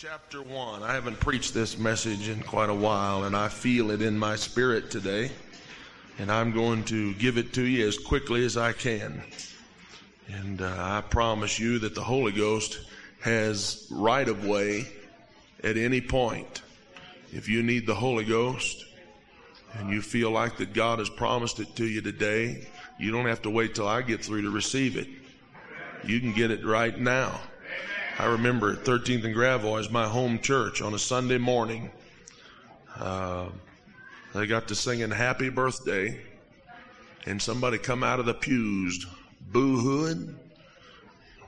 chapter 1. I haven't preached this message in quite a while, and I feel it in my spirit today. And I'm going to give it to you as quickly as I can. And uh, I promise you that the Holy Ghost has right of way at any point. If you need the Holy Ghost and you feel like that God has promised it to you today, you don't have to wait till I get through to receive it. You can get it right now. I remember 13th and Gravois, my home church, on a Sunday morning. Uh, they got to singing Happy Birthday, and somebody come out of the pews, boo-hooing,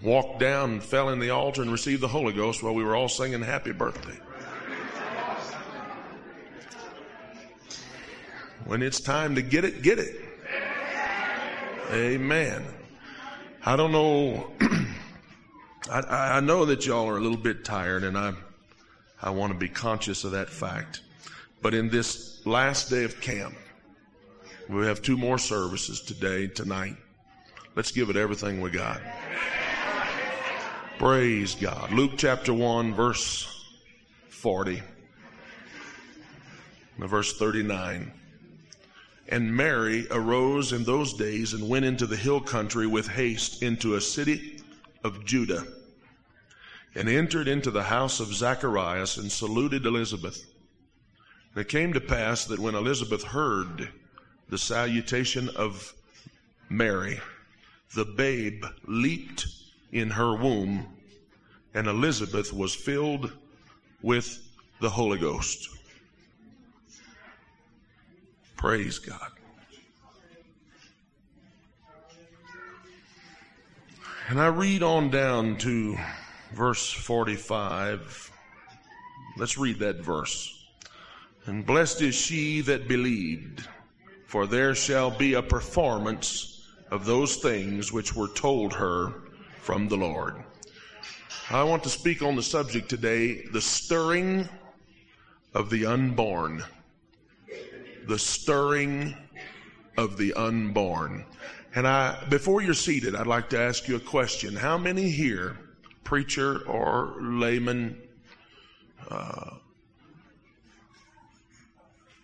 walked down fell in the altar and received the Holy Ghost while we were all singing Happy Birthday. When it's time to get it, get it. Amen. I don't know I, I know that y'all are a little bit tired, and I, I want to be conscious of that fact. But in this last day of camp, we have two more services today, tonight. Let's give it everything we got. Praise God. Luke chapter 1, verse 40, verse 39. And Mary arose in those days and went into the hill country with haste into a city of Judah and entered into the house of Zacharias and saluted Elizabeth. And it came to pass that when Elizabeth heard the salutation of Mary, the babe leaped in her womb, and Elizabeth was filled with the Holy Ghost. Praise God. And I read on down to verse 45. Let's read that verse. And blessed is she that believed, for there shall be a performance of those things which were told her from the Lord. I want to speak on the subject today the stirring of the unborn. The stirring of the unborn. And I, before you're seated, I'd like to ask you a question. How many here preacher or layman uh,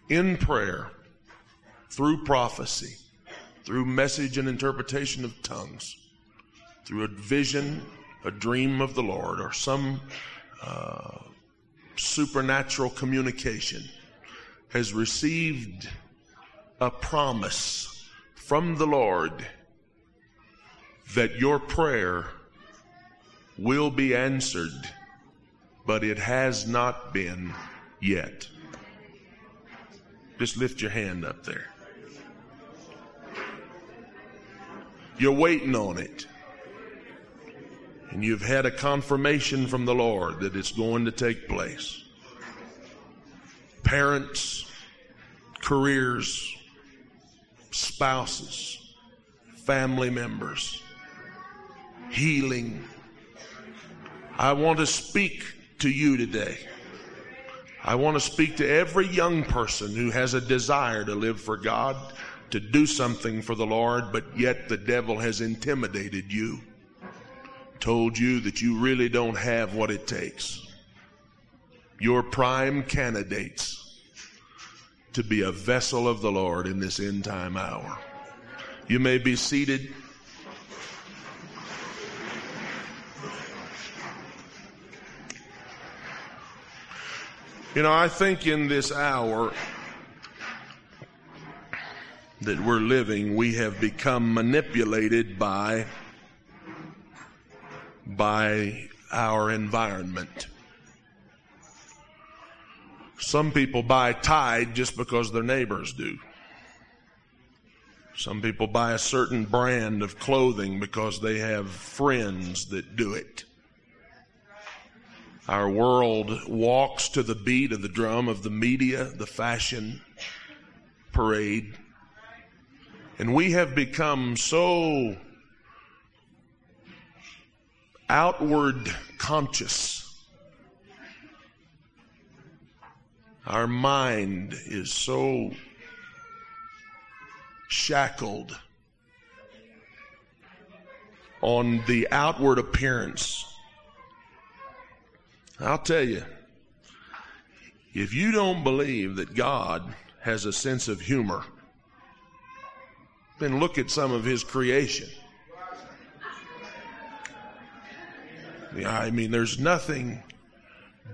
in prayer, through prophecy, through message and interpretation of tongues, through a vision, a dream of the Lord, or some uh, supernatural communication, has received a promise from the Lord that your prayer will be answered, but it has not been yet. Just lift your hand up there. You're waiting on it. And you've had a confirmation from the Lord that it's going to take place. Parents, careers, spouses, family members, healing, I want to speak to you today. I want to speak to every young person who has a desire to live for God, to do something for the Lord, but yet the devil has intimidated you, told you that you really don't have what it takes. Your prime candidates to be a vessel of the Lord in this end time hour. You may be seated. You know, I think in this hour that we're living, we have become manipulated by, by our environment. Some people buy Tide just because their neighbors do. Some people buy a certain brand of clothing because they have friends that do it. Our world walks to the beat of the drum of the media, the fashion parade. And we have become so outward conscious. Our mind is so shackled on the outward appearance I'll tell you, if you don't believe that God has a sense of humor, then look at some of his creation. I mean, there's nothing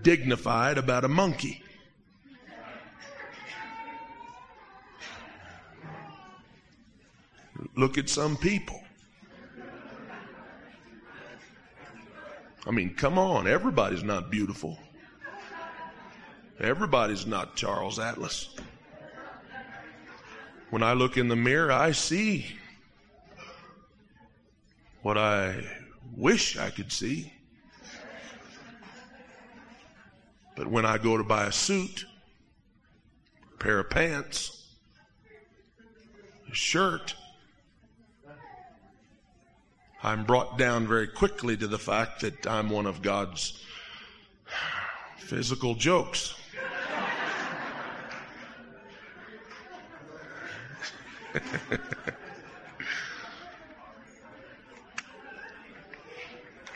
dignified about a monkey. Look at some people. I mean, come on, everybody's not beautiful. Everybody's not Charles Atlas. When I look in the mirror, I see what I wish I could see. But when I go to buy a suit, a pair of pants, a shirt, I'm brought down very quickly to the fact that I'm one of God's physical jokes.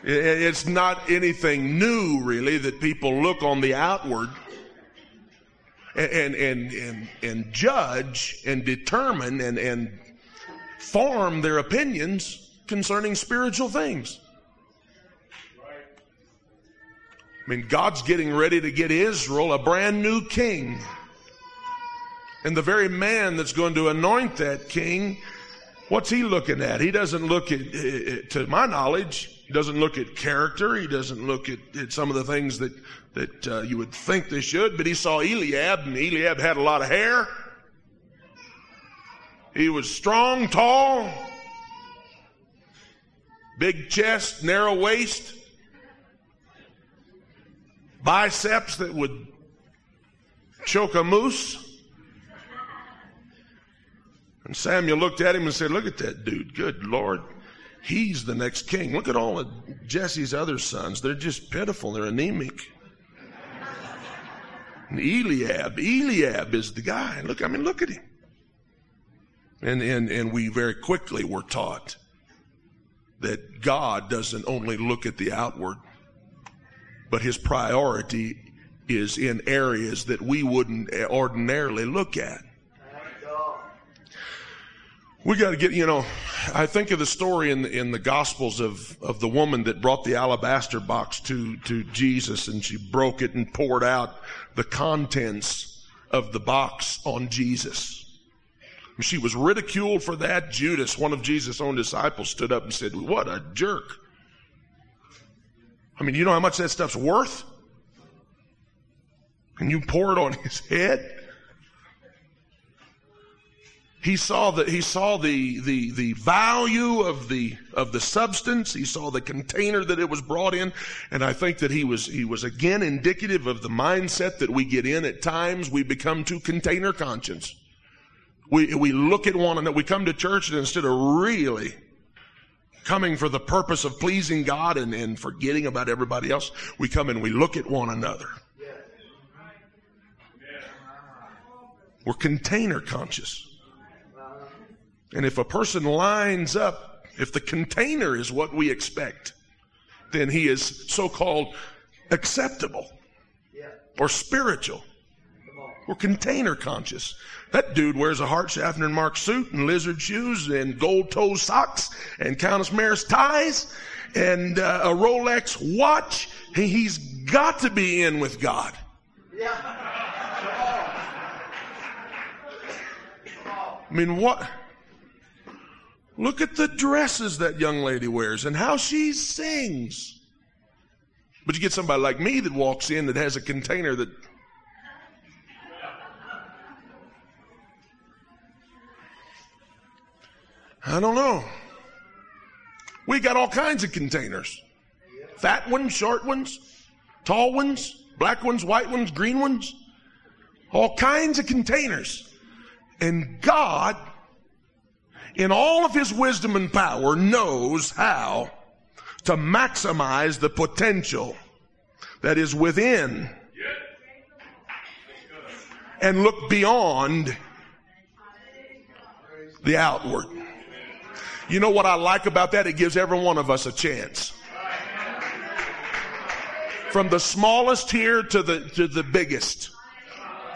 it's not anything new, really, that people look on the outward and, and, and, and, judge and determine and, and form their opinions concerning spiritual things. I mean, God's getting ready to get Israel a brand new king. And the very man that's going to anoint that king, what's he looking at? He doesn't look at, eh, eh, eh, to my knowledge, he doesn't look at character. He doesn't look at, at some of the things that, that uh, you would think they should. But he saw Eliab, and Eliab had a lot of hair. He was strong, tall, big chest, narrow waist, biceps that would choke a moose. And Samuel looked at him and said, Look at that dude. Good Lord. He's the next king. Look at all of Jesse's other sons. They're just pitiful. They're anemic. And Eliab, Eliab is the guy. Look, I mean, look at him. And, and, and we very quickly were taught that God doesn't only look at the outward, but his priority is in areas that we wouldn't ordinarily look at. We got to get, you know, I think of the story in the, in the Gospels of, of the woman that brought the alabaster box to, to Jesus and she broke it and poured out the contents of the box on Jesus. She was ridiculed for that. Judas, one of Jesus' own disciples, stood up and said, What a jerk. I mean, you know how much that stuff's worth? And you pour it on his head? He saw the, he saw the, the, the value of the, of the substance. He saw the container that it was brought in. And I think that he was, he was again indicative of the mindset that we get in at times. We become too container conscious. We, we look at one another. We come to church and instead of really coming for the purpose of pleasing God and, and forgetting about everybody else, we come and we look at one another. We're container conscious. And if a person lines up, if the container is what we expect, then he is so called acceptable or spiritual. We're container conscious. That dude wears a Hart Schaffner and Marx suit and lizard shoes and gold toe socks and Countess Maris ties and uh, a Rolex watch. He's got to be in with God. Yeah. I mean, what? Look at the dresses that young lady wears and how she sings. But you get somebody like me that walks in that has a container that I don't know. We got all kinds of containers. Fat ones, short ones, tall ones, black ones, white ones, green ones. All kinds of containers. And God, in all of His wisdom and power, knows how to maximize the potential that is within and look beyond the outward. You know what I like about that? It gives every one of us a chance. From the smallest here to the, to the biggest.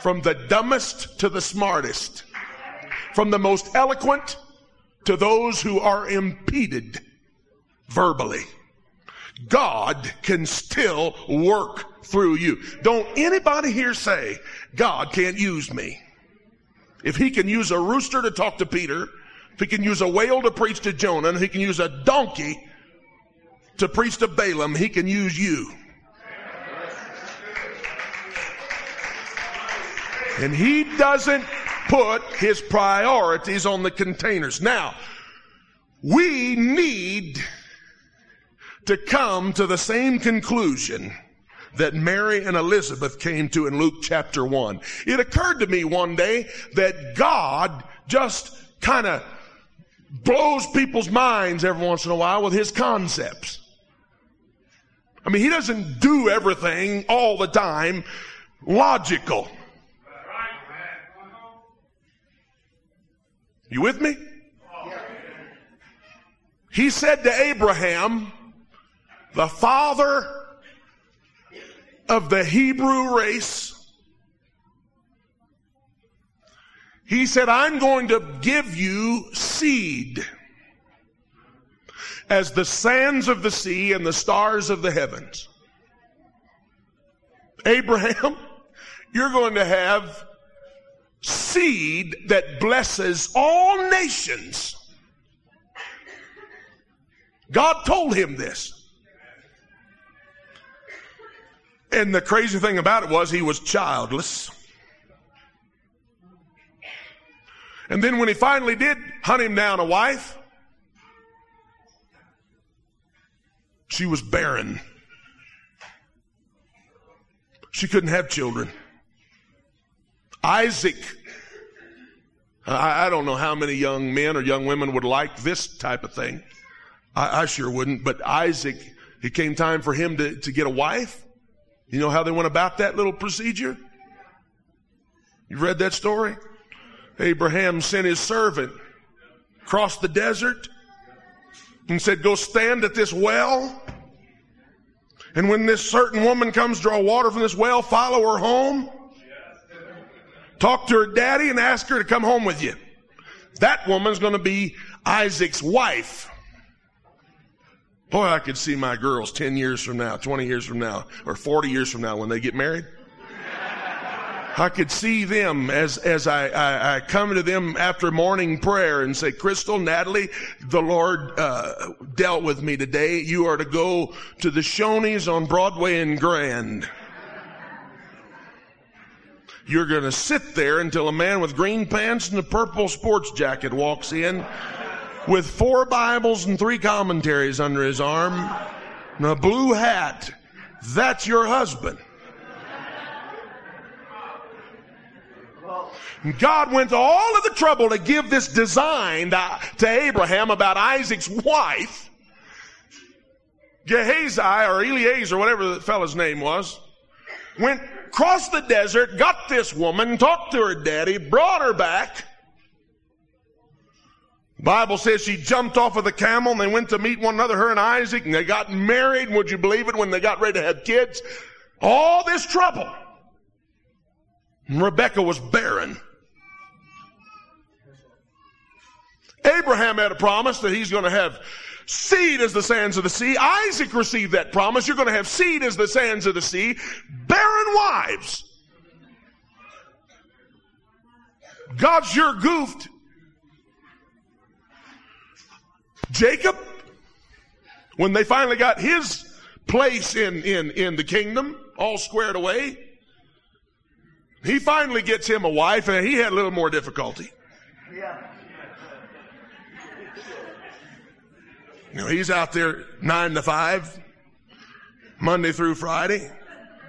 From the dumbest to the smartest. From the most eloquent to those who are impeded verbally. God can still work through you. Don't anybody here say, God can't use me. If he can use a rooster to talk to Peter, he can use a whale to preach to Jonah, he can use a donkey to preach to Balaam, he can use you. And he doesn't put his priorities on the containers. Now, we need to come to the same conclusion that Mary and Elizabeth came to in Luke chapter 1. It occurred to me one day that God just kind of blows people's minds every once in a while with his concepts. I mean, he doesn't do everything all the time logical. You with me? He said to Abraham, the father of the Hebrew race, he said, I'm going to give you seed as the sands of the sea and the stars of the heavens. Abraham, you're going to have seed that blesses all nations. God told him this. And the crazy thing about it was he was childless. And then when he finally did hunt him down a wife, she was barren. She couldn't have children. Isaac, I, I, don't know how many young men or young women would like this type of thing. I, I sure wouldn't, but Isaac, it came time for him to, to get a wife. You know how they went about that little procedure? You read that story? Abraham sent his servant across the desert and said, Go stand at this well. And when this certain woman comes draw water from this well, follow her home. Talk to her daddy and ask her to come home with you. That woman's going to be Isaac's wife. Boy, I could see my girls 10 years from now, 20 years from now, or 40 years from now when they get married. I could see them as, as I, I, I, come to them after morning prayer and say, Crystal, Natalie, the Lord uh, dealt with me today. You are to go to the Shoney's on Broadway and Grand. You're going to sit there until a man with green pants and a purple sports jacket walks in with four Bibles and three commentaries under his arm and a blue hat. That's your husband. God went to all of the trouble to give this design to, Abraham about Isaac's wife. Gehazi or Eliezer, whatever the fellow's name was, went across the desert, got this woman, talked to her daddy, brought her back, Bible says she jumped off of the camel and they went to meet one another, her and Isaac, and they got married. Would you believe it when they got ready to have kids? All this trouble. Rebecca was barren. Abraham had a promise that he's going to have seed as the sands of the sea. Isaac received that promise. You're going to have seed as the sands of the sea. Barren wives. God sure goofed Jacob, when they finally got his place in, in, in the kingdom all squared away, he finally gets him a wife and he had a little more difficulty. Yeah. You know, he's out there nine to five, Monday through Friday,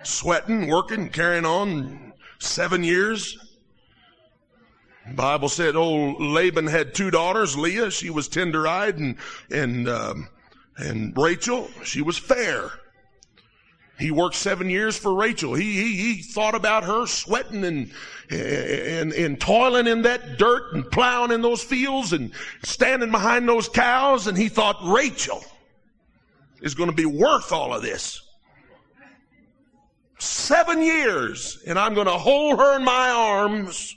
sweating, working, carrying on seven years. Bible said old Laban had two daughters, Leah, she was tender-eyed, and, and, um, and Rachel, she was fair. He worked seven years for Rachel. He, he, he thought about her sweating and, and, and toiling in that dirt and plowing in those fields and standing behind those cows. And he thought Rachel is going to be worth all of this. seven years, and I'm going to hold her in my arms.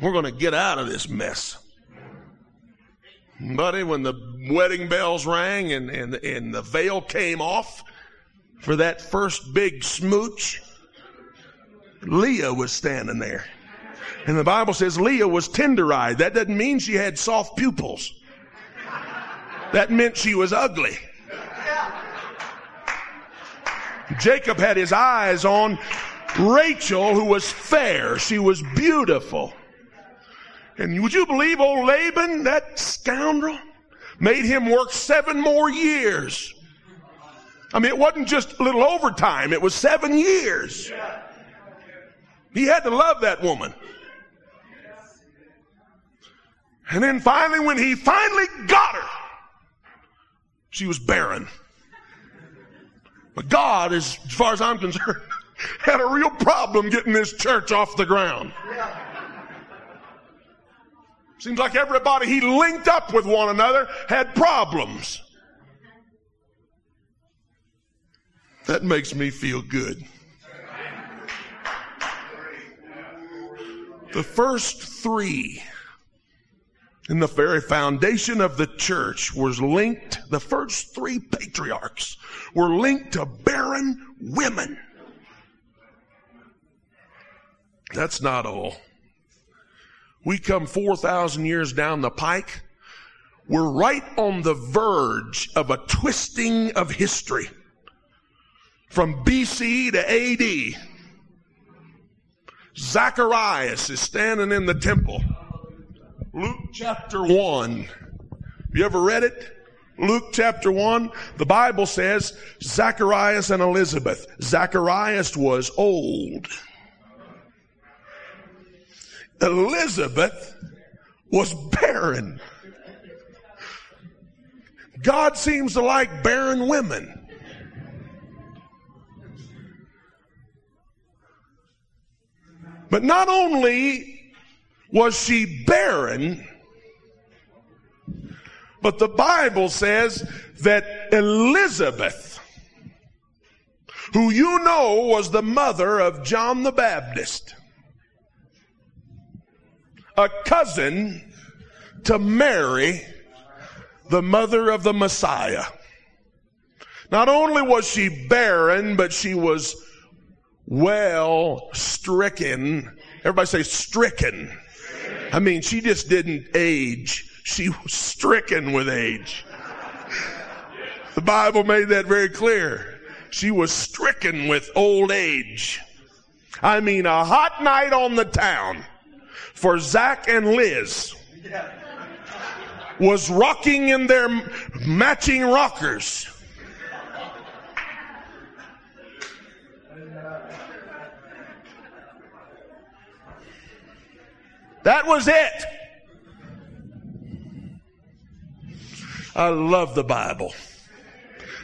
We're going to get out of this mess. Buddy, when the wedding bells rang and, and, and the veil came off for that first big smooch, Leah was standing there. And the Bible says Leah was tender eyed. That doesn't mean she had soft pupils. That meant she was ugly. Jacob had his eyes on Rachel, who was fair. She was beautiful. And would you believe old Laban, that scoundrel, made him work seven more years? I mean, it wasn't just a little overtime, it was seven years. He had to love that woman. And then finally, when he finally got her, she was barren. But God, as far as I'm concerned, had a real problem getting this church off the ground. Seems like everybody he linked up with one another had problems. That makes me feel good. The first three in the very foundation of the church was linked, the first three patriarchs were linked to barren women. That's not all. We come 4,000 years down the pike. We're right on the verge of a twisting of history from BC to AD. Zacharias is standing in the temple. Luke chapter 1. You ever read it? Luke chapter 1, the Bible says Zacharias and Elizabeth. Zacharias was old. Elizabeth was barren. God seems to like barren women. But not only was she barren, but the Bible says that Elizabeth, who you know was the mother of John the Baptist, a cousin to Mary, the mother of the Messiah. Not only was she barren, but she was well stricken. Everybody say stricken. I mean, she just didn't age. She was stricken with age. The Bible made that very clear. She was stricken with old age. I mean, a hot night on the town for Zach and Liz was rocking in their matching rockers. That was it. I love the Bible.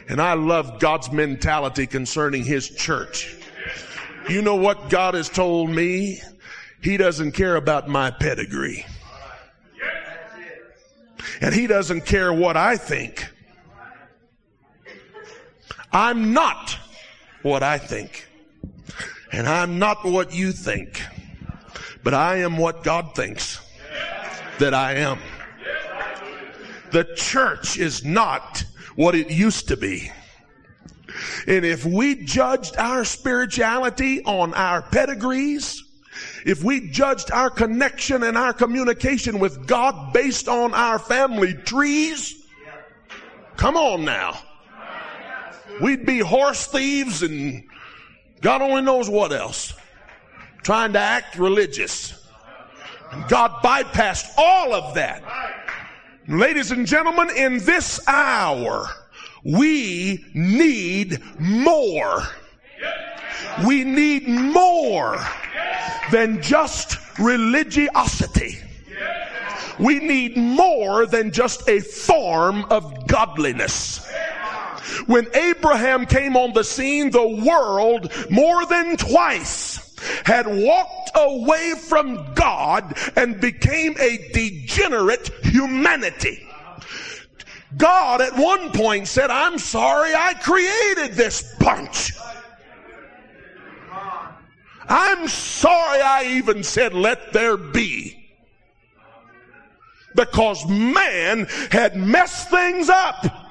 And I love God's mentality concerning His church. You know what God has told me? He doesn't care about my pedigree. And he doesn't care what I think. I'm not what I think. And I'm not what you think. But I am what God thinks that I am. The church is not what it used to be. And if we judged our spirituality on our pedigrees, if we judged our connection and our communication with God based on our family trees, come on now. We'd be horse thieves and God only knows what else. Trying to act religious. And God bypassed all of that. Ladies and gentlemen, in this hour, we need more. We need more than just religiosity. We need more than just a form of godliness. When Abraham came on the scene, the world more than twice had walked away from God and became a degenerate humanity. God at one point said, I'm sorry I created this bunch. I'm sorry I even said, let there be. Because man had messed things up.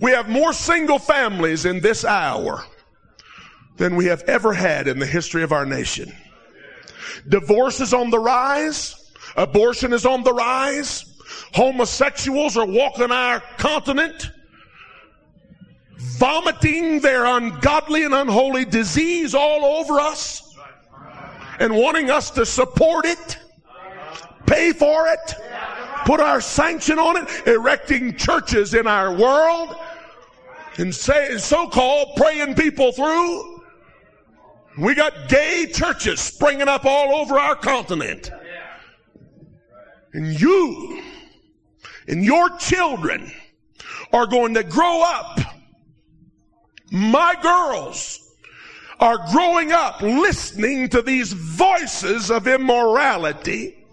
We have more single families in this hour than we have ever had in the history of our nation. Divorce is on the rise. Abortion is on the rise. Homosexuals are walking our continent, vomiting their ungodly and unholy disease all over us and wanting us to support it, pay for it, put our sanction on it, erecting churches in our world and say so-called praying people through. We got gay churches springing up all over our continent. And you and your children are going to grow up. My girls are growing up listening to these voices of immorality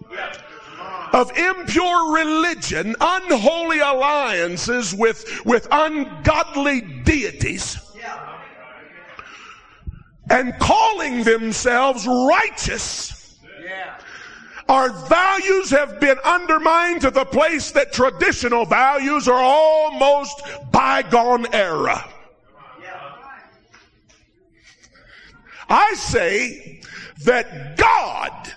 of impure religion, unholy alliances with, with ungodly deities, and calling themselves righteous. Our values have been undermined to the place that traditional values are almost bygone era. I say that God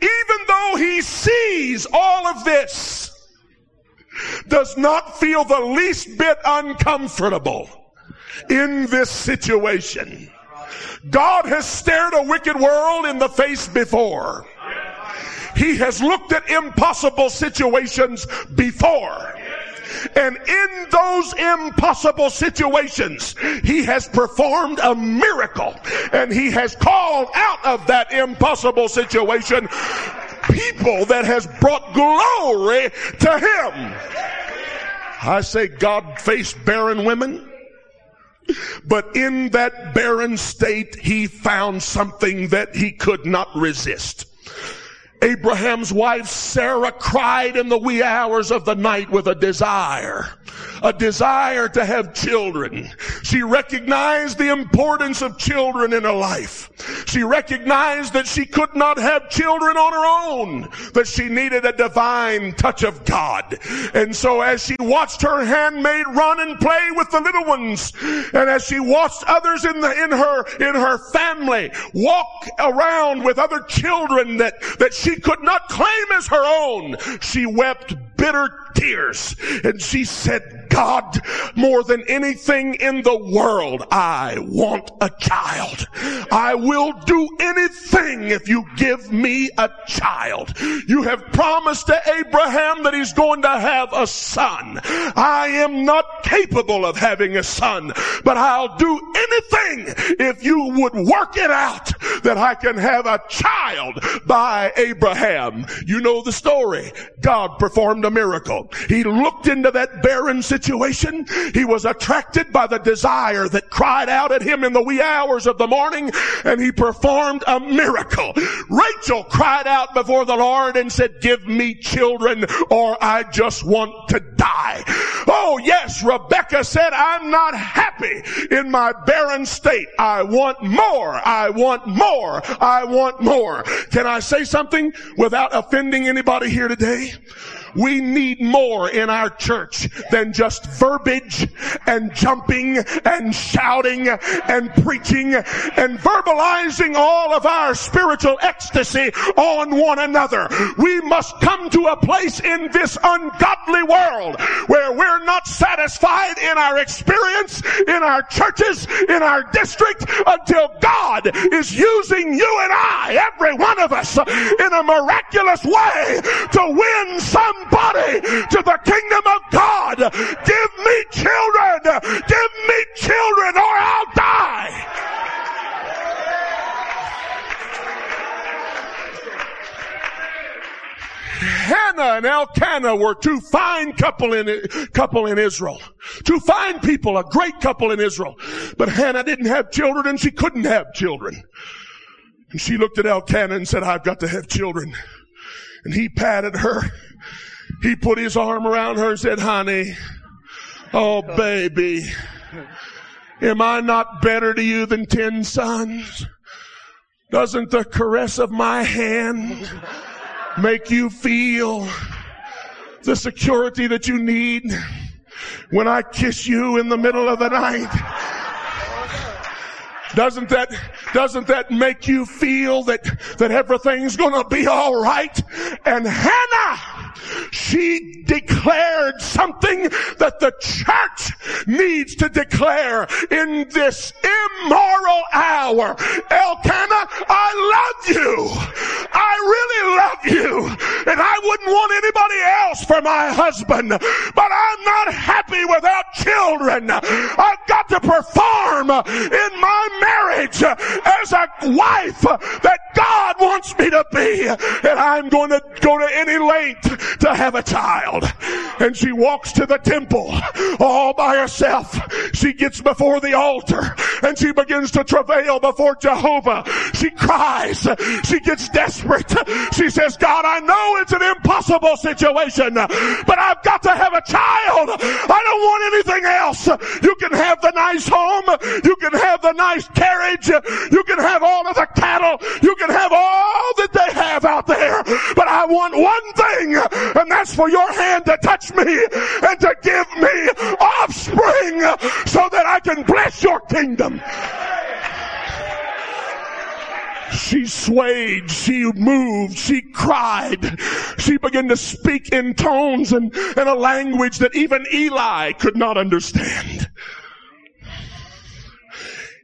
even though he sees all of this, does not feel the least bit uncomfortable in this situation. God has stared a wicked world in the face before. He has looked at impossible situations before. And in those impossible situations, he has performed a miracle and he has called out of that impossible situation people that has brought glory to him. I say God faced barren women. But in that barren state, he found something that he could not resist. Abraham's wife Sarah cried in the wee hours of the night with a desire, a desire to have children. She recognized the importance of children in her life. She recognized that she could not have children on her own, that she needed a divine touch of God. And so as she watched her handmaid run and play with the little ones, and as she watched others in the, in her, in her family walk around with other children that, that she could not claim as her own. She wept bitter tears. And she said, God, more than anything in the world, I want a child. I will do anything if you give me a child. You have promised to Abraham that he's going to have a son. I am not capable of having a son, but I'll do anything if you would work it out that I can have a child by Abraham. You know the story. God performed a miracle. He looked into that barren situation. He was attracted by the desire that cried out at him in the wee hours of the morning and he performed a miracle. Rachel cried out before the Lord and said, give me children or I just want to die. Oh yes, Rebecca said, I'm not happy in my barren state. I want more. I want more. I want more. Can I say something without offending anybody here today? We need more in our church than just verbiage and jumping and shouting and preaching and verbalizing all of our spiritual ecstasy on one another. We must come to a place in this ungodly world where we're not satisfied in our experience, in our churches, in our district until God is using you and I, every one of us, in a miraculous way to win some somebody to the kingdom of God. Give me children. Give me children or I'll die. Hannah and Elkanah were two fine couple in, couple in Israel. Two fine people, a great couple in Israel. But Hannah didn't have children and she couldn't have children. And she looked at Elkanah and said, I've got to have children. And he patted her he put his arm around her and said, honey, oh baby, Am I not better to you than ten sons? Doesn't the caress of my hand make you feel the security that you need when I kiss you in the middle of the night? Doesn't that, doesn't that make you feel that, that everything's gonna be alright? And Hannah, she declared something that the church needs to declare in this immoral hour. Elkanah, I love you. I really love you. And I wouldn't want anybody else for my husband. But I'm not happy without children. I've got to perform in my marriage as a wife that God wants me to be. And I'm going to go to any length to have a child. And she walks to the temple all by herself. She gets before the altar and she begins to travail before Jehovah. She cries. She gets desperate. She says, God, I know it's an impossible situation, but I've got to have a child. I don't want anything else. You can have the nice home. You can have the nice carriage. You can have all of the cattle. You can have all that they have out there. But I want one thing, and that's for your hand to touch me and to give me offspring so that I can bless your kingdom. She swayed, she moved, she cried. She began to speak in tones and, and a language that even Eli could not understand.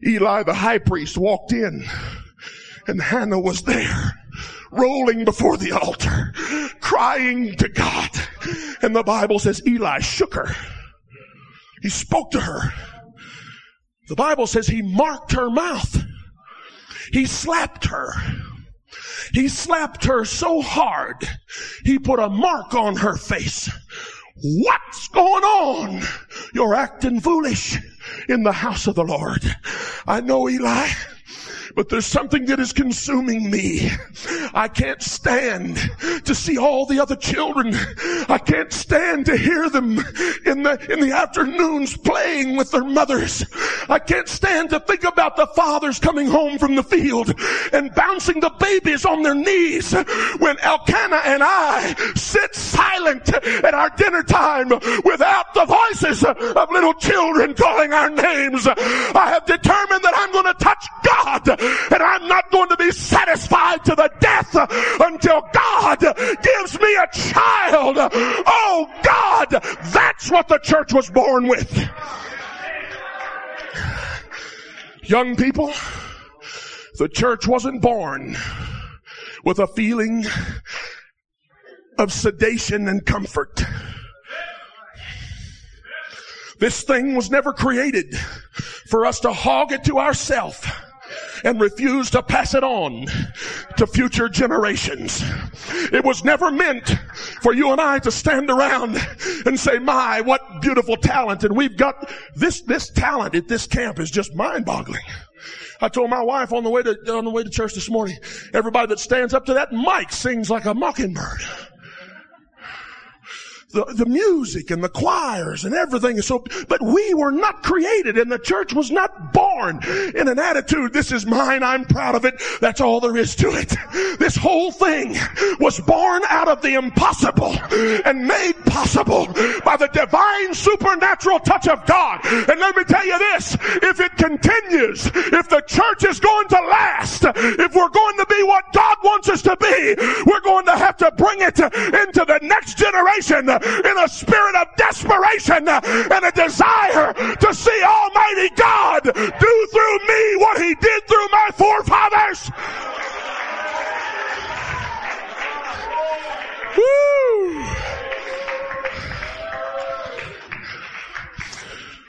Eli the high priest walked in and Hannah was there rolling before the altar, crying to God. And the Bible says Eli shook her. He spoke to her. The Bible says he marked her mouth. He slapped her. He slapped her so hard, he put a mark on her face. What's going on? You're acting foolish in the house of the Lord. I know Eli but there's something that is consuming me. I can't stand to see all the other children. I can't stand to hear them in the, in the afternoons playing with their mothers. I can't stand to think about the fathers coming home from the field and bouncing the babies on their knees when Elkanah and I sit silent at our dinner time without the voices of little children calling our names. I have determined that to the death until God gives me a child. Oh God, that's what the church was born with. Young people, the church wasn't born with a feeling of sedation and comfort. This thing was never created for us to hog it to ourselves and refuse to pass it on to future generations. It was never meant for you and I to stand around and say, my, what beautiful talent. And we've got this, this talent at this camp is just mind boggling. I told my wife on the way to, on the way to church this morning, everybody that stands up to that mic sings like a mockingbird the, the music and the choirs and everything is so, but we were not created and the church was not born in an attitude, this is mine, I'm proud of it, that's all there is to it. This whole thing was born out of the impossible and made possible by the divine supernatural touch of God. And let me tell you this, if it continues, if the church is going to last, if we're going to be what God wants us to be, we're going to have to bring it into the next generation in a spirit of desperation and a desire to see Almighty God do through me what He did through my forefathers. Woo!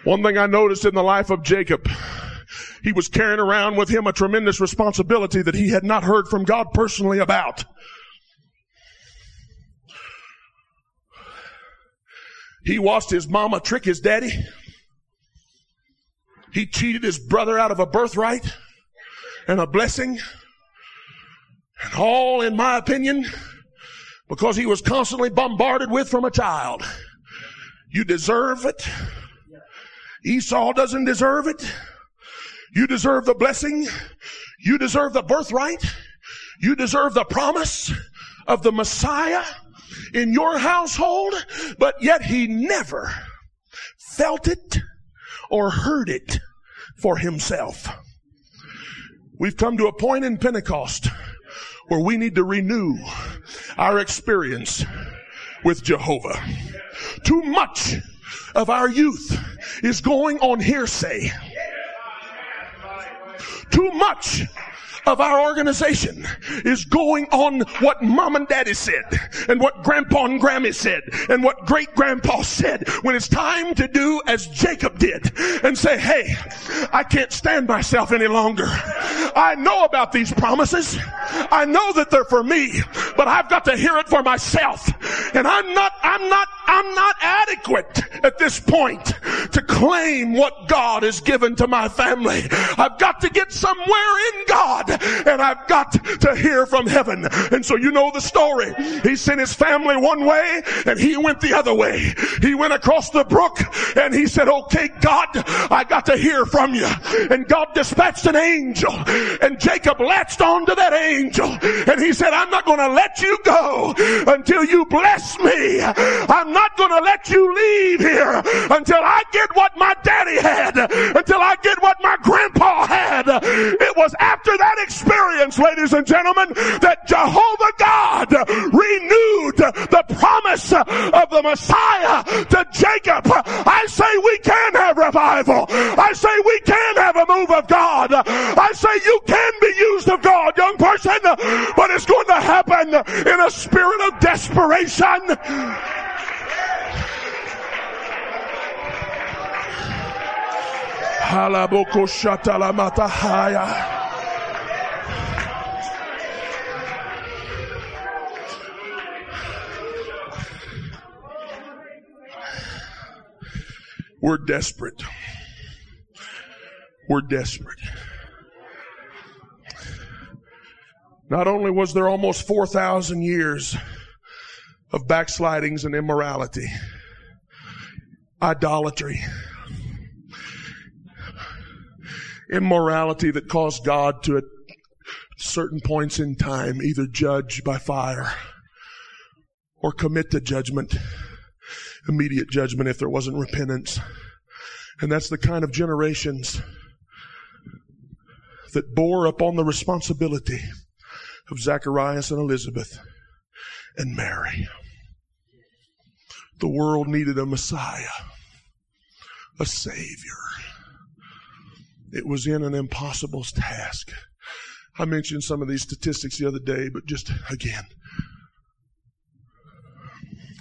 One thing I noticed in the life of Jacob, he was carrying around with him a tremendous responsibility that he had not heard from God personally about. He watched his mama trick his daddy. He cheated his brother out of a birthright and a blessing. And all, in my opinion, because he was constantly bombarded with from a child. You deserve it. Esau doesn't deserve it. You deserve the blessing. You deserve the birthright. You deserve the promise of the Messiah in your household, but yet he never felt it or heard it for himself. We've come to a point in Pentecost where we need to renew our experience with Jehovah. Too much of our youth is going on hearsay. Too much of our organization is going on what mom and daddy said and what grandpa and grammy said and what great grandpa said when it's time to do as Jacob did and say, Hey, I can't stand myself any longer. I know about these promises. I know that they're for me, but I've got to hear it for myself. And I'm not, I'm not, I'm not adequate at this point to claim what God has given to my family. I've got to get somewhere in God and I've got to hear from heaven. And so you know the story. He sent his family one way and he went the other way. He went across the brook and he said, okay, God, I got to hear from you. And God dispatched an angel and Jacob latched on to that angel and he said, I'm not going to let you go until you bless me. I'm not going to let you leave here until I get what my daddy had, until I get what my grandpa had. It was after that experience, ladies and gentlemen, that Jehovah God renewed the promise of the Messiah to Jacob. I say we can have revival. I say we can have a move of God. I say you can be used of God, young person, but it's going to happen in a spirit of desperation. Halaboko matahaya. We're desperate. We're desperate. Not only was there almost 4,000 years of backslidings and immorality, idolatry, immorality that caused God to at certain points in time either judge by fire or commit to judgment immediate judgment if there wasn't repentance. And that's the kind of generations that bore upon the responsibility of Zacharias and Elizabeth and Mary. The world needed a Messiah, a Savior. It was in an impossible task. I mentioned some of these statistics the other day, but just again,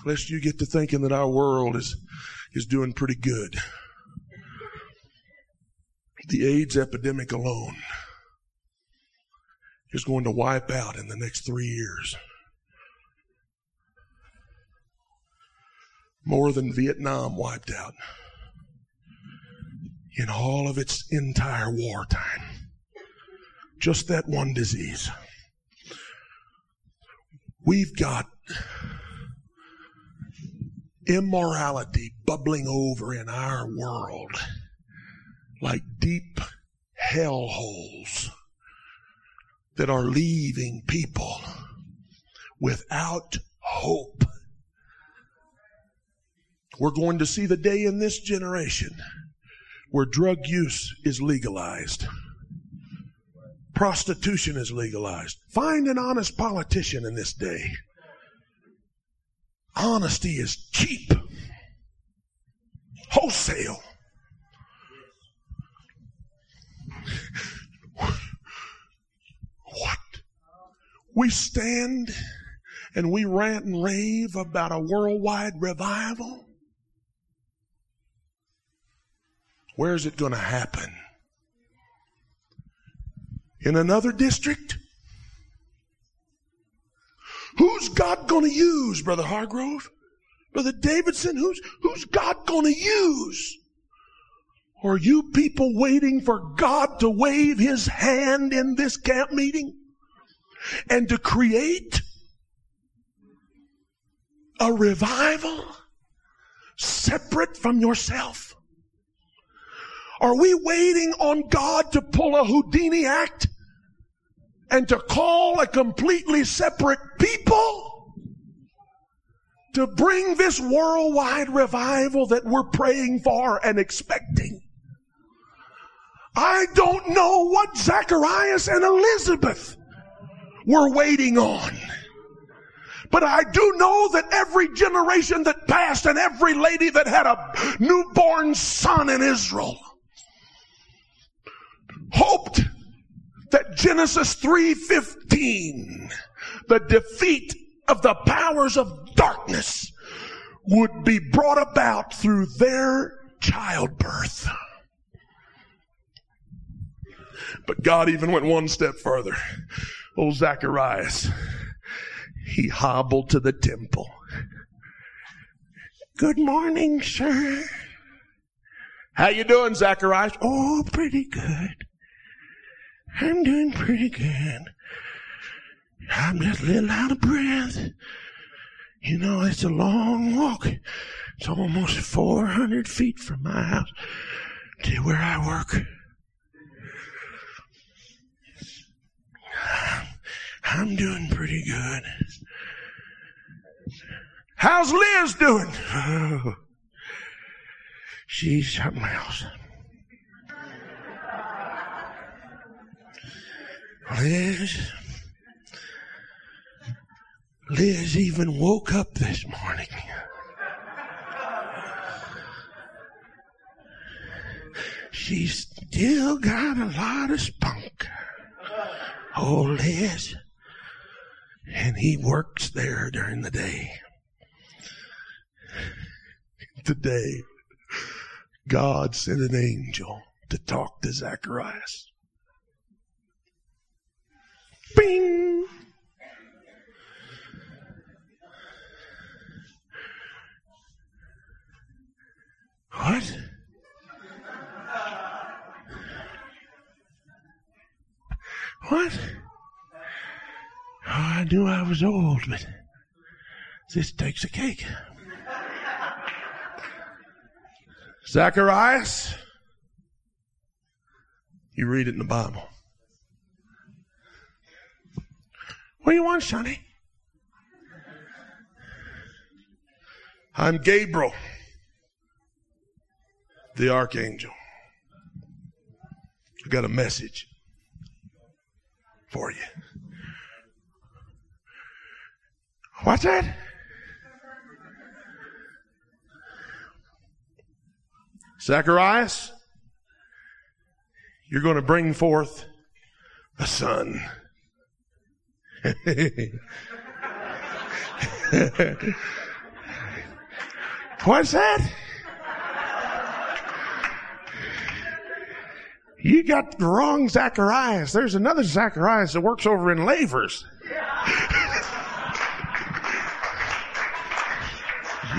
lest you get to thinking that our world is, is doing pretty good. The AIDS epidemic alone is going to wipe out in the next three years more than Vietnam wiped out in all of its entire wartime. Just that one disease. We've got immorality bubbling over in our world like deep hell holes that are leaving people without hope. We're going to see the day in this generation where drug use is legalized. Prostitution is legalized. Find an honest politician in this day Honesty is cheap. Wholesale. What? We stand and we rant and rave about a worldwide revival? Where is it going to happen? In another district? Who's God going to use, Brother Hargrove? Brother Davidson, who's, who's God going to use? Or are you people waiting for God to wave his hand in this camp meeting and to create a revival separate from yourself? Are we waiting on God to pull a Houdini act and to call a completely separate people to bring this worldwide revival that we're praying for and expecting? I don't know what Zacharias and Elizabeth were waiting on. But I do know that every generation that passed and every lady that had a newborn son in Israel hoped that Genesis 3:15 the defeat of the powers of darkness would be brought about through their childbirth. But God even went one step further. Old Zacharias, he hobbled to the temple. Good morning, sir. How you doing, Zacharias? Oh, pretty good. I'm doing pretty good. I'm just a little out of breath. You know, it's a long walk. It's almost 400 feet from my house to where I work. I'm doing pretty good. How's Liz doing? Oh, she's something else. Liz, Liz even woke up this morning. She's still got a lot of spunk. Oh, Liz. And he works there during the day. Today, God sent an angel to talk to Zacharias. Bing! What? What? I knew I was old, but this takes a cake. Zacharias, you read it in the Bible. What do you want, Sonny? I'm Gabriel, the archangel. I got a message for you. What's that? Zacharias, you're going to bring forth a son. What's that? You got the wrong Zacharias. There's another Zacharias that works over in Lavers.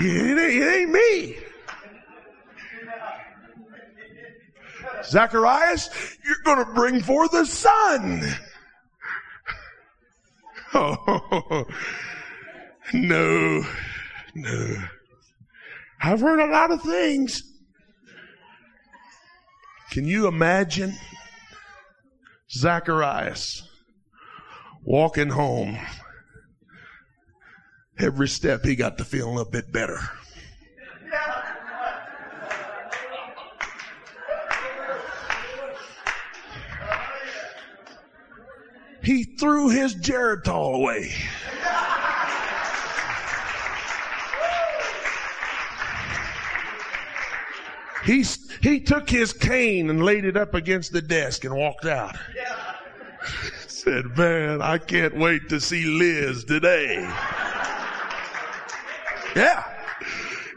it, ain't, it ain't me. Zacharias, you're going to bring forth a son. Oh, no, no. I've heard a lot of things. Can you imagine Zacharias walking home? Every step he got to feel a bit better. He threw his Geritol away. He, he took his cane and laid it up against the desk and walked out. Said, man, I can't wait to see Liz today. Yeah.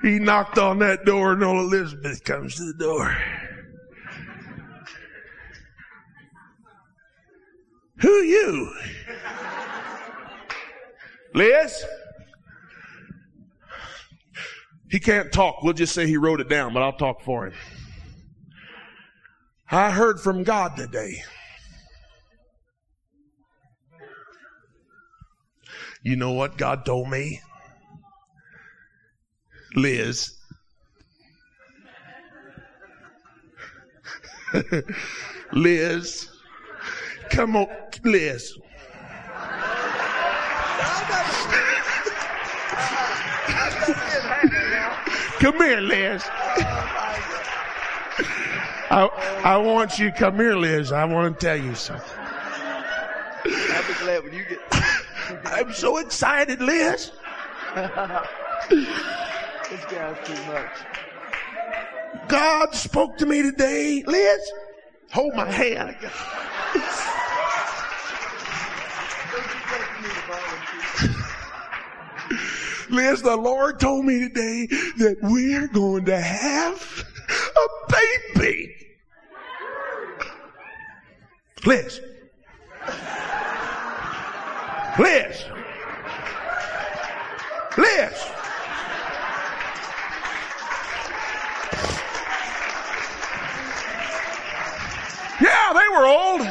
He knocked on that door and old Elizabeth comes to the door. Who you? Liz? He can't talk. We'll just say he wrote it down, but I'll talk for him. I heard from God today. You know what God told me? Liz. Liz, come on, Liz. come here, Liz. I, I want you, come here, Liz. I want to tell you something. I'll be glad when you get. I'm so excited, Liz. this guy's too much. God spoke to me today. Liz, hold my hand. Liz, the Lord told me today that we're going to have a baby. Liz. Liz. Liz. Yeah, they were old.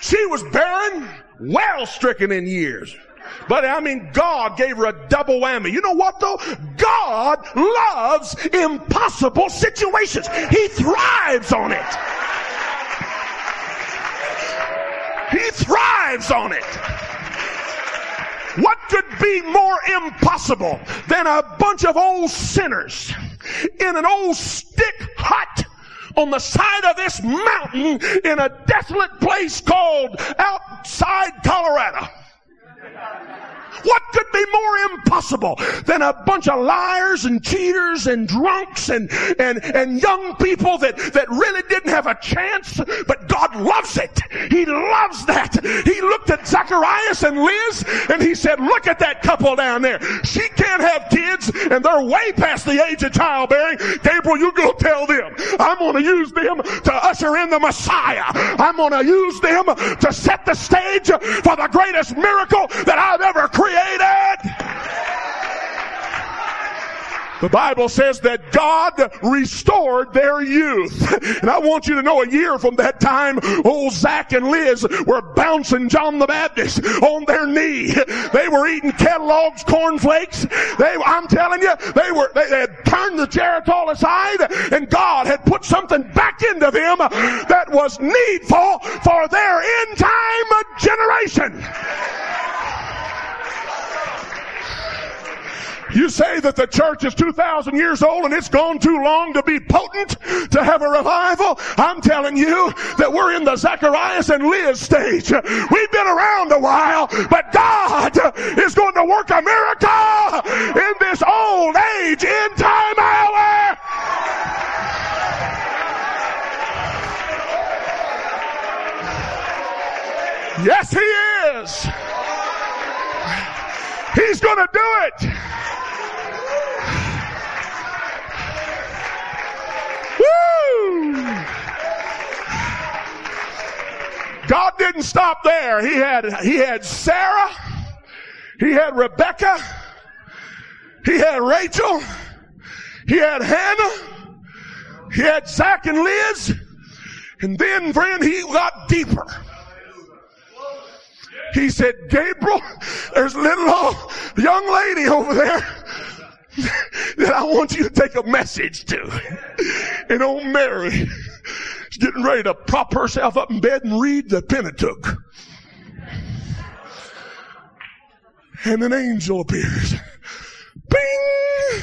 She was barren, well stricken in years. But I mean, God gave her a double whammy. You know what though? God loves impossible situations. He thrives on it. He thrives on it. What could be more impossible than a bunch of old sinners in an old stick hut on the side of this mountain in a desolate place called outside Colorado? Thank you. What could be more impossible than a bunch of liars and cheaters and drunks and, and, and young people that, that really didn't have a chance, but God loves it. He loves that. He looked at Zacharias and Liz and he said, look at that couple down there. She can't have kids and they're way past the age of childbearing. Gabriel, you go tell them. I'm going to use them to usher in the Messiah. I'm going to use them to set the stage for the greatest miracle that I've ever created. The Bible says that God restored their youth. And I want you to know a year from that time, old Zach and Liz were bouncing John the Baptist on their knee. They were eating Kellogg's cornflakes. They, I'm telling you, they were, they had turned the Geritol aside and God had put something back into them that was needful for their end time generation. You say that the church is 2,000 years old and it's gone too long to be potent, to have a revival. I'm telling you that we're in the Zacharias and Liz stage. We've been around a while, but God is going to work a miracle in this old age, in time hour. Yes, He is. He's going to do it. Woo! God didn't stop there. He had, he had Sarah. He had Rebecca. He had Rachel. He had Hannah. He had Zach and Liz. And then, friend, he got deeper. He said, Gabriel, there's a little old young lady over there that I want you to take a message to. And old Mary is getting ready to prop herself up in bed and read the Pentateuch. And an angel appears. Bing!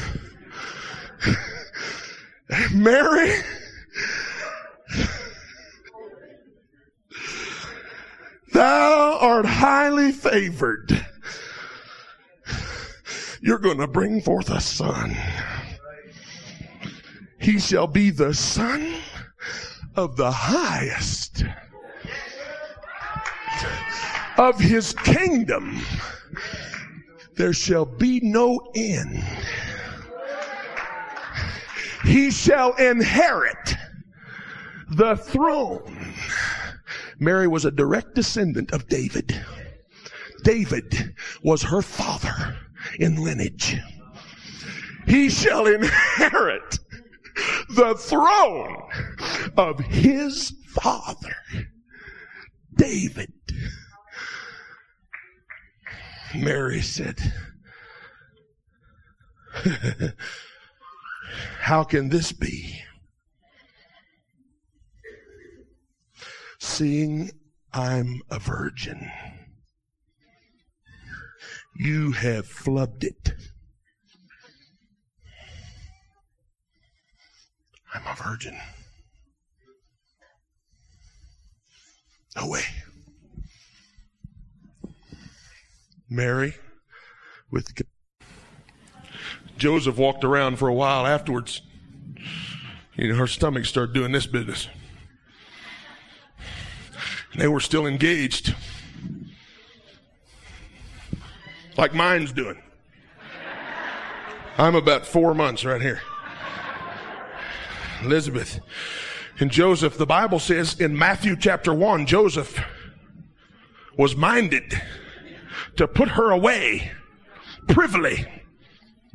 Mary, thou art highly favored. You're going to bring forth a son. He shall be the son of the highest of his kingdom. There shall be no end. He shall inherit the throne. Mary was a direct descendant of David. David was her father in lineage. He shall inherit the throne of his father, David. Mary said, How can this be? seeing I'm a virgin. You have flubbed it. I'm a virgin. No way. Mary with Joseph walked around for a while afterwards. You know, her stomach started doing this business. And they were still engaged. Like mine's doing. I'm about four months right here. Elizabeth and Joseph, the Bible says in Matthew chapter 1, Joseph was minded to put her away privily.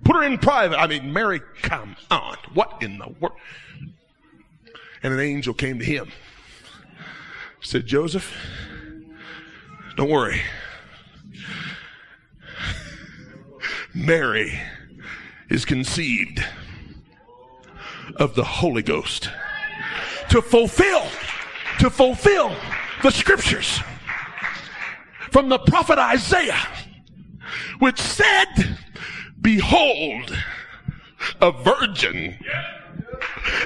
Put her in private. I mean, Mary, come on. What in the world? And an angel came to him. Said, Joseph, don't worry. Mary is conceived of the Holy Ghost to fulfill, to fulfill the scriptures from the prophet Isaiah, which said, behold, a virgin,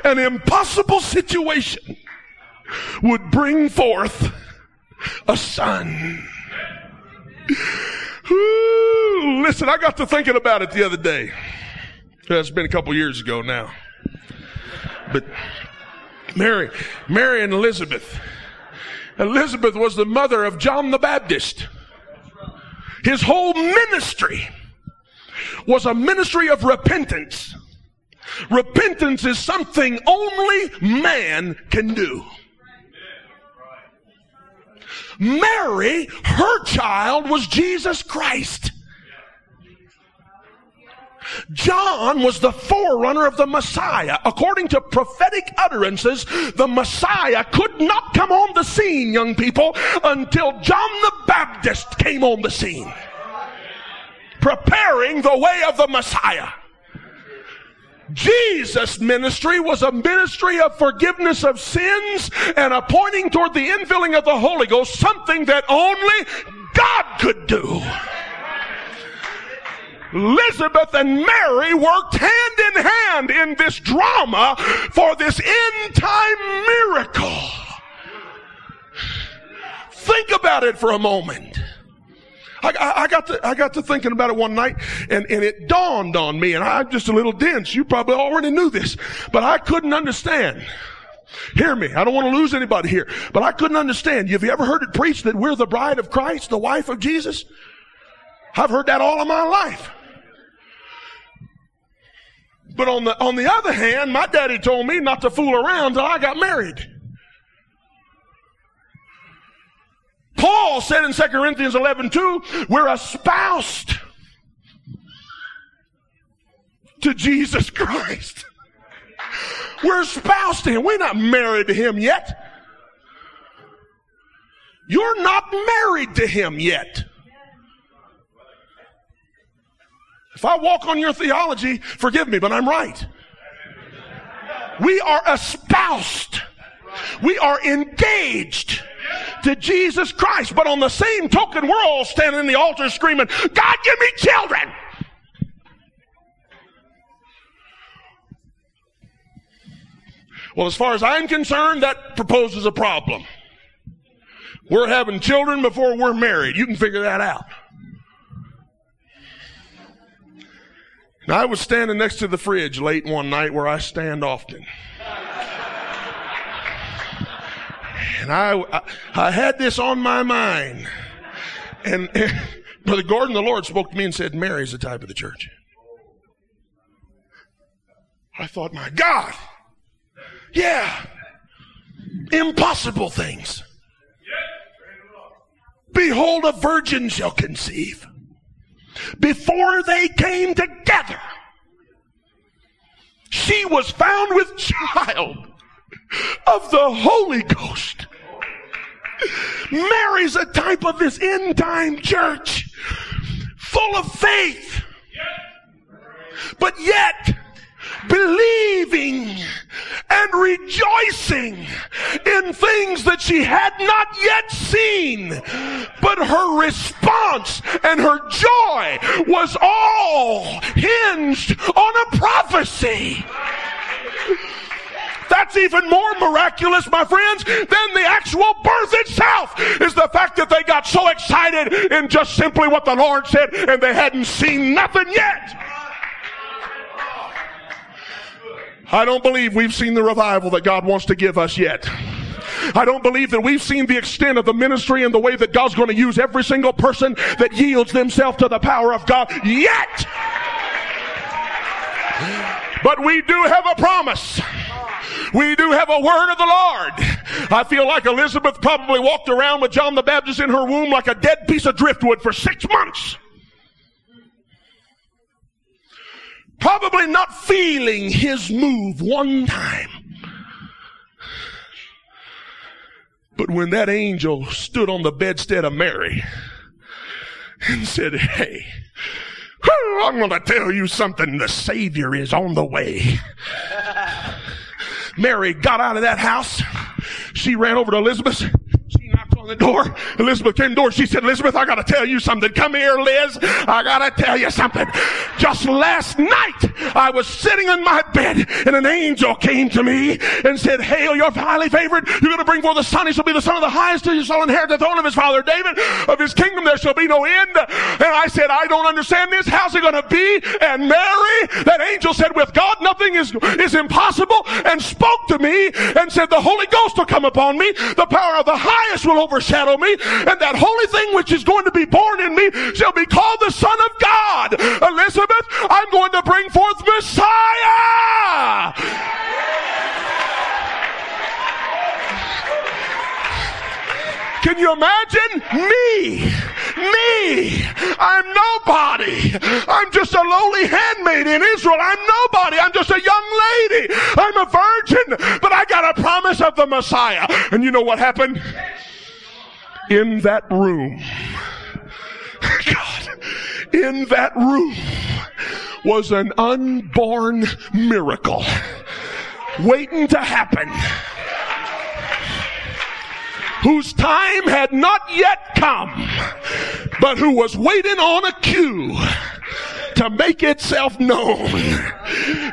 an impossible situation would bring forth a son. Ooh, listen, I got to thinking about it the other day. That's been a couple years ago now. But Mary, Mary and Elizabeth. Elizabeth was the mother of John the Baptist. His whole ministry was a ministry of repentance. Repentance is something only man can do. Mary, her child was Jesus Christ. John was the forerunner of the Messiah. According to prophetic utterances, the Messiah could not come on the scene, young people, until John the Baptist came on the scene. Preparing the way of the Messiah. Jesus' ministry was a ministry of forgiveness of sins and a pointing toward the infilling of the Holy Ghost, something that only God could do. Elizabeth and Mary worked hand in hand in this drama for this end time miracle. Think about it for a moment. I, I, got to, I got to thinking about it one night and, and it dawned on me and I'm just a little dense. You probably already knew this, but I couldn't understand. Hear me. I don't want to lose anybody here, but I couldn't understand. Have you ever heard it preached that we're the bride of Christ, the wife of Jesus? I've heard that all of my life. But on the, on the other hand, my daddy told me not to fool around till I got married. Paul said in 2 Corinthians 11, 2, we're espoused to Jesus Christ. We're espoused to Him. We're not married to Him yet. You're not married to Him yet. If I walk on your theology, forgive me, but I'm right. We are espoused. We are engaged to Jesus Christ. But on the same token, we're all standing in the altar screaming, God, give me children. Well, as far as I'm concerned, that proposes a problem. We're having children before we're married. You can figure that out. Now, I was standing next to the fridge late one night where I stand often. And I, I, I had this on my mind. And, and Brother Gordon, the Lord spoke to me and said, Mary's the type of the church. I thought, my God. Yeah. Impossible things. Behold, a virgin shall conceive before they came together, she was found with child of the Holy Ghost. Mary's a type of this end time church full of faith. But yet, believing and rejoicing in things that she had not yet seen. But her response and her joy was all hinged on a prophecy. That's even more miraculous, my friends, than the actual birth itself is the fact that they got so excited in just simply what the Lord said and they hadn't seen nothing yet. I don't believe we've seen the revival that God wants to give us yet. I don't believe that we've seen the extent of the ministry and the way that God's going to use every single person that yields themselves to the power of God yet. But we do have a promise. We do have a word of the Lord. I feel like Elizabeth probably walked around with John the Baptist in her womb like a dead piece of driftwood for six months. Probably not feeling his move one time. But when that angel stood on the bedstead of Mary and said, Hey, I'm going to tell you something. The Savior is on the way. Mary got out of that house. She ran over to Elizabeth the door. Elizabeth came to the door. She said, Elizabeth, I got to tell you something. Come here, Liz. I got to tell you something. Just last night, I was sitting in my bed and an angel came to me and said, Hail, you're highly favored. You're to bring forth a son. He shall be the son of the highest. He shall inherit the throne of his father David. Of his kingdom there shall be no end. And I said, I don't understand this. How's it to be? And Mary, that angel said, with God, nothing is, is impossible and spoke to me and said, the Holy Ghost will come upon me. The power of the highest will over overshadow me, and that holy thing which is going to be born in me shall be called the Son of God. Elizabeth, I'm going to bring forth Messiah. Can you imagine? Me. Me. I'm nobody. I'm just a lowly handmaid in Israel. I'm nobody. I'm just a young lady. I'm a virgin, but I got a promise of the Messiah. And you know what happened? In that room, God, in that room was an unborn miracle waiting to happen whose time had not yet come, but who was waiting on a cue to make itself known,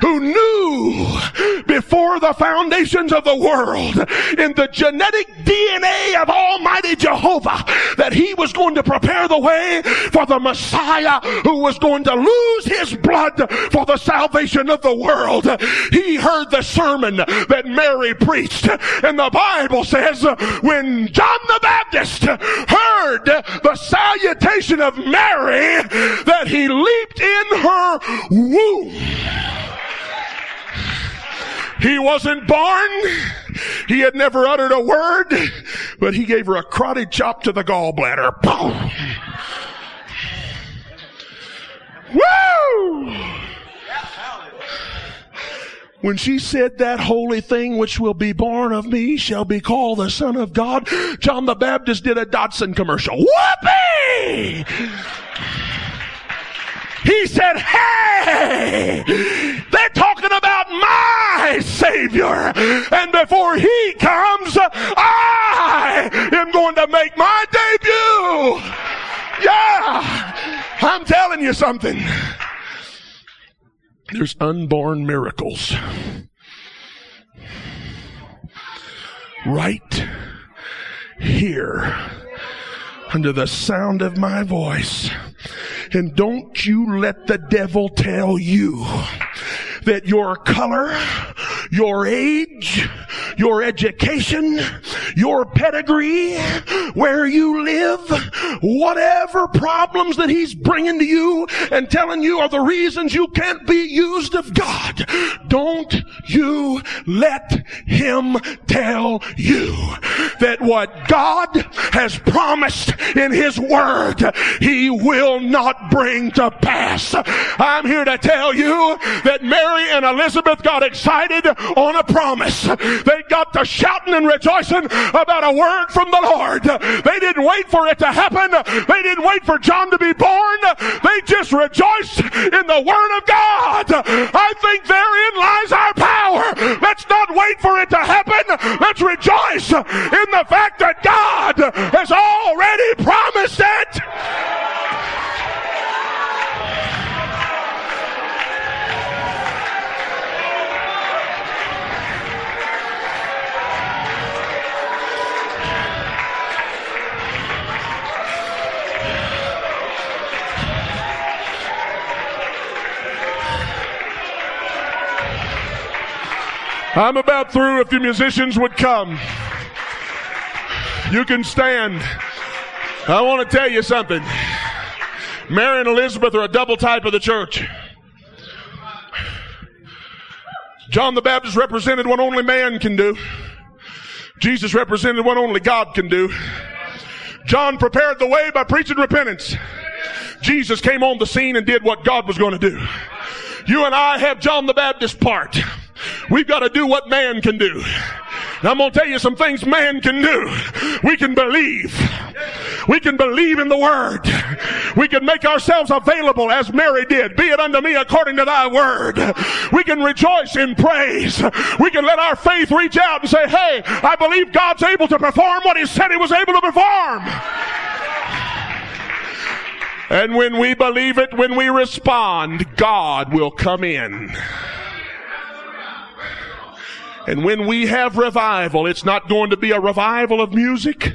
who knew before the foundations of the world in the genetic DNA of Almighty Jehovah that he was going to prepare the way for the Messiah who was going to lose his blood for the salvation of the world. He heard the sermon that Mary preached and the Bible says when John the Baptist heard the salutation of Mary that he leaped in in her womb. He wasn't born. He had never uttered a word, but he gave her a karate chop to the gallbladder. Boom. Woo! When she said that holy thing which will be born of me shall be called the Son of God, John the Baptist did a Datsun commercial. Whoopee! He said, Hey, they're talking about my Savior. And before he comes, I am going to make my debut. Yeah, I'm telling you something. There's unborn miracles. Right here, under the sound of my voice. And don't you let the devil tell you that your color, your age, your education, your pedigree, where you live, whatever problems that he's bringing to you and telling you are the reasons you can't be used of God. Don't you let him tell you that what God has promised in his word, he will not bring to pass. I'm here to tell you that Mary and Elizabeth got excited on a promise. They got to shouting and rejoicing about a word from the Lord. They didn't wait for it to happen. They didn't wait for John to be born. They just rejoiced in the word of God. I think therein lies our power. Let's not wait for it to happen. Let's rejoice in the fact that God has already promised it. I'm about through. If the musicians would come, you can stand. I want to tell you something. Mary and Elizabeth are a double type of the church. John the Baptist represented what only man can do. Jesus represented what only God can do. John prepared the way by preaching repentance. Jesus came on the scene and did what God was going to do. You and I have John the Baptist part. We've got to do what man can do. And I'm going to tell you some things man can do. We can believe. We can believe in the word. We can make ourselves available as Mary did. Be it unto me according to thy word. We can rejoice in praise. We can let our faith reach out and say, hey, I believe God's able to perform what he said he was able to perform. And when we believe it, when we respond, God will come in. And when we have revival, it's not going to be a revival of music.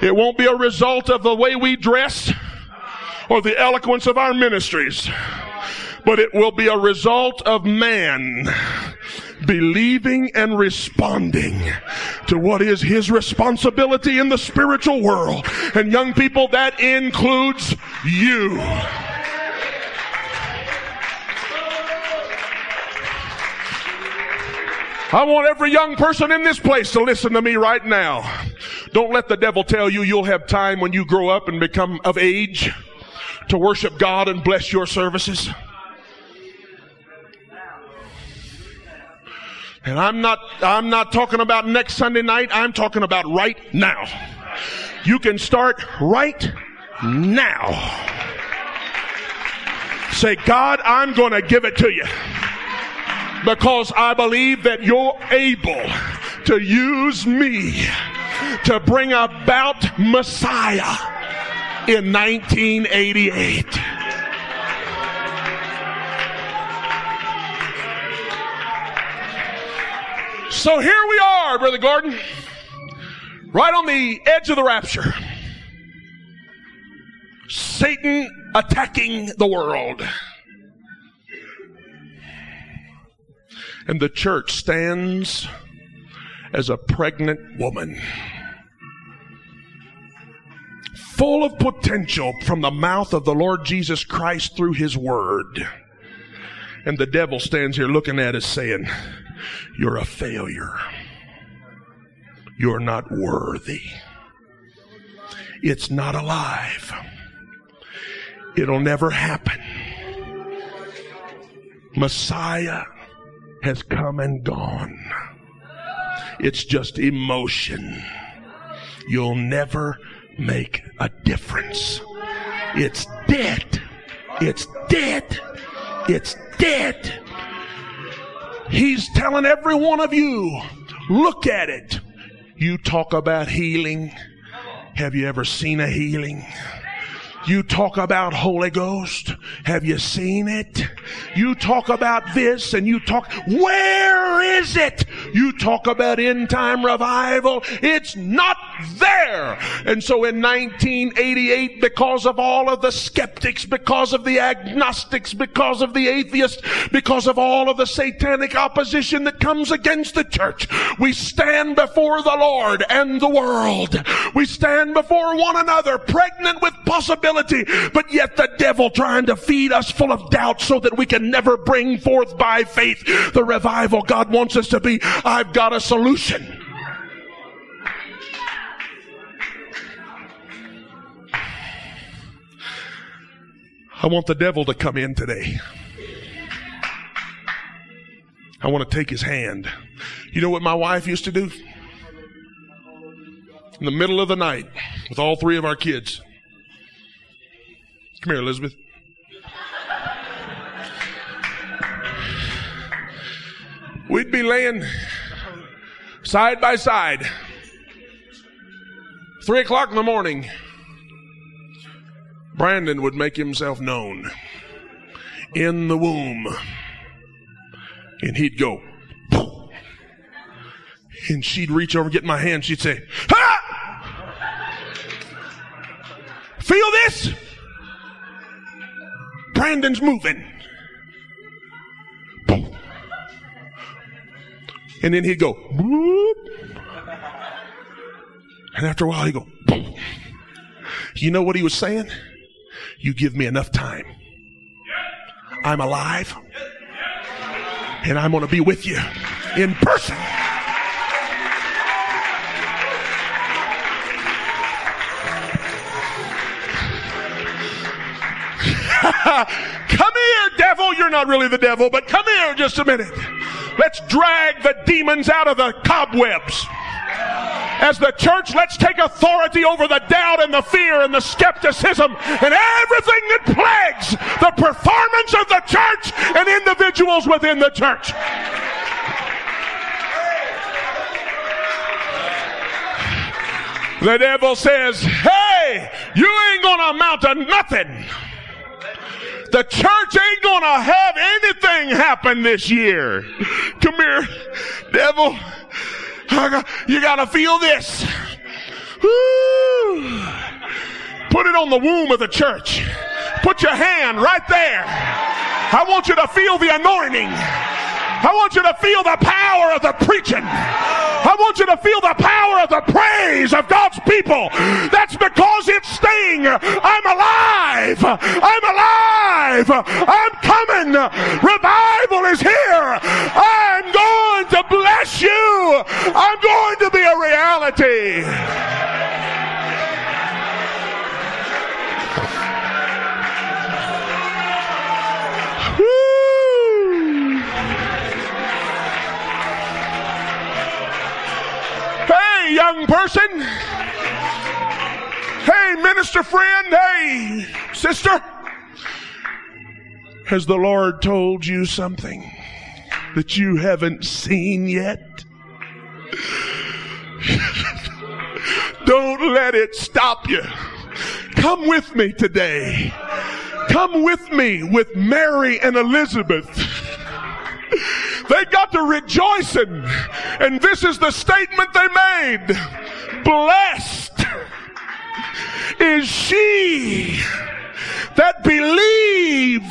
It won't be a result of the way we dress or the eloquence of our ministries, but it will be a result of man believing and responding to what is his responsibility in the spiritual world. And young people, that includes you. I want every young person in this place to listen to me right now. Don't let the devil tell you you'll have time when you grow up and become of age to worship God and bless your services. And I'm not, I'm not talking about next Sunday night. I'm talking about right now. You can start right now. Say, God, I'm going to give it to you because I believe that you're able to use me to bring about Messiah in 1988. So here we are, Brother Gordon, right on the edge of the rapture. Satan attacking the world. And the church stands as a pregnant woman. Full of potential from the mouth of the Lord Jesus Christ through His Word. And the devil stands here looking at us saying, You're a failure. You're not worthy. It's not alive. It'll never happen. Messiah has come and gone. It's just emotion. You'll never make a difference. It's dead. It's dead. It's dead. He's telling every one of you, look at it. You talk about healing. Have you ever seen a healing? You talk about Holy Ghost. Have you seen it? You talk about this and you talk, where is it? You talk about end time revival. It's not there. And so in 1988, because of all of the skeptics, because of the agnostics, because of the atheists, because of all of the satanic opposition that comes against the church, we stand before the Lord and the world. We stand before one another, pregnant with possibilities but yet the devil trying to feed us full of doubt so that we can never bring forth by faith the revival God wants us to be. I've got a solution. I want the devil to come in today. I want to take his hand. You know what my wife used to do? In the middle of the night, with all three of our kids. Come here, Elizabeth. We'd be laying side by side. Three o'clock in the morning, Brandon would make himself known in the womb. And he'd go, and she'd reach over, get my hand, she'd say, Ha! Feel this? Brandon's moving. And then he'd go, and after a while he'd go, you know what he was saying? You give me enough time. I'm alive. And I'm going to be with you in person. Not really the devil, but come here just a minute. Let's drag the demons out of the cobwebs. As the church, let's take authority over the doubt and the fear and the skepticism and everything that plagues the performance of the church and individuals within the church. The devil says, Hey, you ain't gonna amount to nothing. The church ain't gonna have anything happen this year. Come here, devil. You gotta feel this. Woo. Put it on the womb of the church. Put your hand right there. I want you to feel the anointing. I want you to feel the power of the preaching. I want you to feel the power of the praise of God's people. That's because it's staying. I'm alive. I'm alive. I'm coming. Revival is here. I'm going to bless you. I'm going to be a reality. Hey, young person. Hey, minister friend. Hey, sister. Has the Lord told you something that you haven't seen yet? Don't let it stop you. Come with me today. Come with me with Mary and Elizabeth. They got to rejoicing. And this is the statement they made. Blessed is she that believed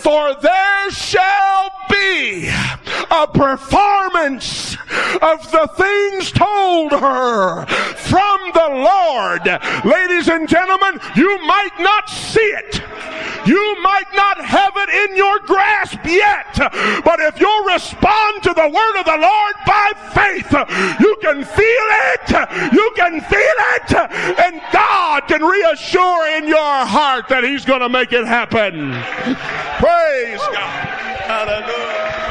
for there shall be a performance of the things told her from the Lord. Ladies and gentlemen, you might not see it. You might not have it in your grasp yet, but if you'll respond to the word of the Lord by faith, you can feel it. You can feel it. And God can reassure in your heart that He's going to make it happen. Praise God. Hallelujah.